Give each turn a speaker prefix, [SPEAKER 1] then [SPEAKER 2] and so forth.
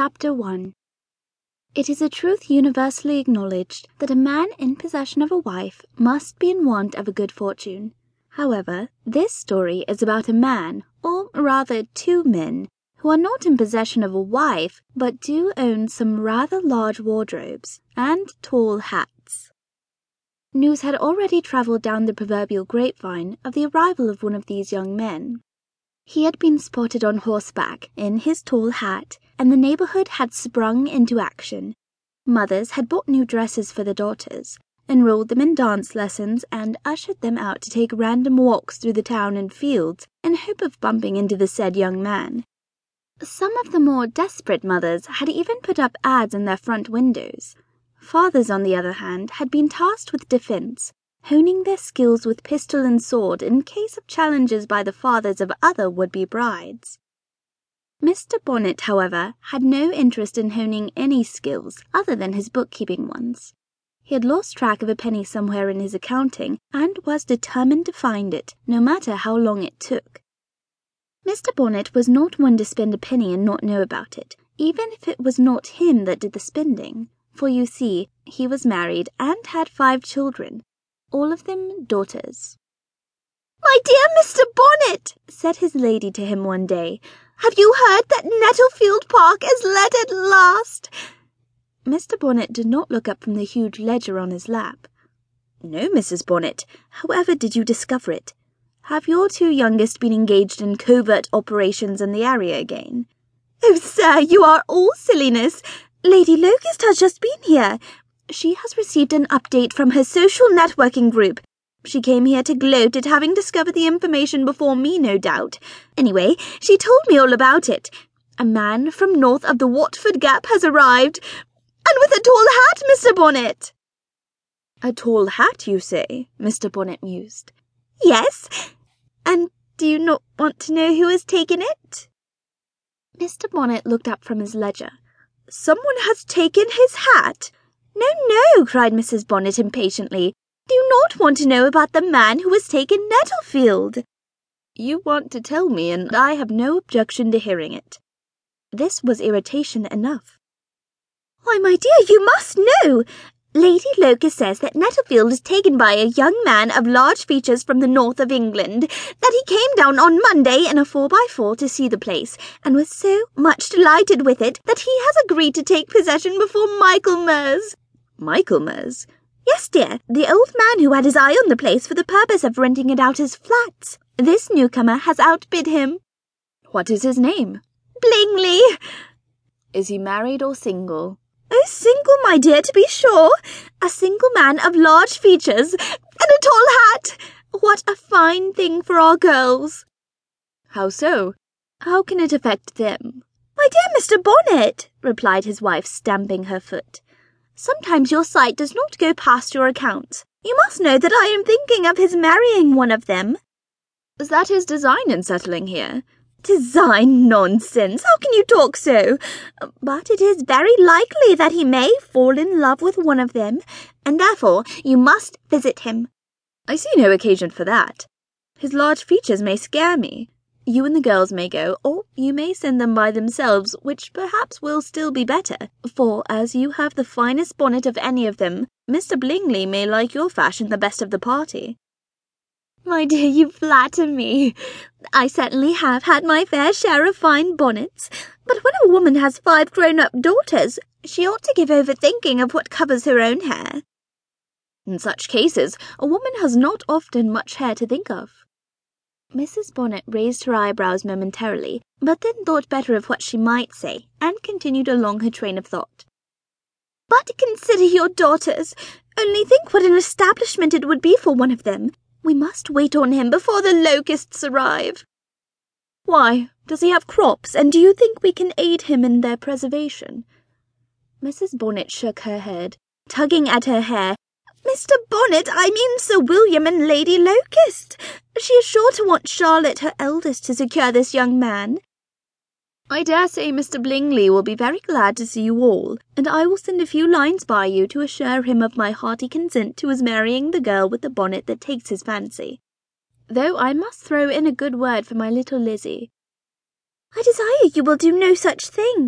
[SPEAKER 1] Chapter 1 It is a truth universally acknowledged that a man in possession of a wife must be in want of a good fortune. However, this story is about a man, or rather two men, who are not in possession of a wife, but do own some rather large wardrobes and tall hats. News had already travelled down the proverbial grapevine of the arrival of one of these young men. He had been spotted on horseback in his tall hat, and the neighborhood had sprung into action. Mothers had bought new dresses for their daughters, enrolled them in dance lessons, and ushered them out to take random walks through the town and fields in hope of bumping into the said young man. Some of the more desperate mothers had even put up ads in their front windows. Fathers, on the other hand, had been tasked with defense, honing their skills with pistol and sword in case of challenges by the fathers of other would be brides. Mr. Bonnet, however, had no interest in honing any skills other than his bookkeeping ones. He had lost track of a penny somewhere in his accounting and was determined to find it, no matter how long it took. Mr. Bonnet was not one to spend a penny and not know about it, even if it was not him that did the spending, for you see, he was married and had five children, all of them daughters.
[SPEAKER 2] Mr. Bonnet, said his lady to him one day, have you heard that Nettlefield Park is let at last?
[SPEAKER 1] Mr. Bonnet did not look up from the huge ledger on his lap.
[SPEAKER 3] No, Mrs. Bonnet. However did you discover it? Have your two youngest been engaged in covert operations in the area again?
[SPEAKER 2] Oh, sir, you are all silliness. Lady Locust has just been here. She has received an update from her social networking group. She came here to gloat at having discovered the information before me, no doubt. Anyway, she told me all about it. A man from north of the Watford Gap has arrived, and with a tall hat, Mr. Bonnet.
[SPEAKER 3] A tall hat, you say? Mr. Bonnet mused.
[SPEAKER 2] Yes. And do you not want to know who has taken it?
[SPEAKER 1] Mr. Bonnet looked up from his ledger.
[SPEAKER 2] Someone has taken his hat. No, no, cried Mrs. Bonnet impatiently. Do not want to know about the man who has taken Nettlefield?
[SPEAKER 3] You want to tell me, and I have no objection to hearing it.
[SPEAKER 1] This was irritation enough.
[SPEAKER 2] Why, my dear, you must know. Lady Locust says that Nettlefield is taken by a young man of large features from the north of England, that he came down on Monday in a four by four to see the place, and was so much delighted with it that he has agreed to take possession before Michaelmas.
[SPEAKER 3] Michaelmas?
[SPEAKER 2] Yes, dear, the old man who had his eye on the place for the purpose of renting it out as flats. This newcomer has outbid him.
[SPEAKER 3] What is his name?
[SPEAKER 2] Blingley.
[SPEAKER 3] Is he married or single?
[SPEAKER 2] Oh, single, my dear, to be sure. A single man of large features and a tall hat. What a fine thing for our girls.
[SPEAKER 3] How so? How can it affect them?
[SPEAKER 2] My dear Mr. Bonnet, replied his wife, stamping her foot. Sometimes your sight does not go past your account. You must know that I am thinking of his marrying one of them.
[SPEAKER 3] Is that his design in settling here?
[SPEAKER 2] Design nonsense! How can you talk so? But it is very likely that he may fall in love with one of them, and therefore you must visit him.
[SPEAKER 3] I see no occasion for that. His large features may scare me. You and the girls may go, or you may send them by themselves, which perhaps will still be better, for as you have the finest bonnet of any of them, Mr. Blingley may like your fashion the best of the party.
[SPEAKER 2] My dear, you flatter me. I certainly have had my fair share of fine bonnets, but when a woman has five grown-up daughters, she ought to give over thinking of what covers her own hair.
[SPEAKER 3] In such cases, a woman has not often much hair to think of.
[SPEAKER 1] Mrs. Bonnet raised her eyebrows momentarily, but then thought better of what she might say, and continued along her train of thought.
[SPEAKER 2] But consider your daughters. Only think what an establishment it would be for one of them. We must wait on him before the locusts arrive.
[SPEAKER 3] Why, does he have crops, and do you think we can aid him in their preservation?
[SPEAKER 1] Mrs. Bonnet shook her head,
[SPEAKER 2] tugging at her hair Mr. Bonnet, I mean Sir William and Lady Locust. She is sure to want Charlotte, her eldest, to secure this young man.
[SPEAKER 3] I dare say Mr. Blingley will be very glad to see you all, and I will send a few lines by you to assure him of my hearty consent to his marrying the girl with the bonnet that takes his fancy. Though I must throw in a good word for my little Lizzy.
[SPEAKER 2] I desire you will do no such thing,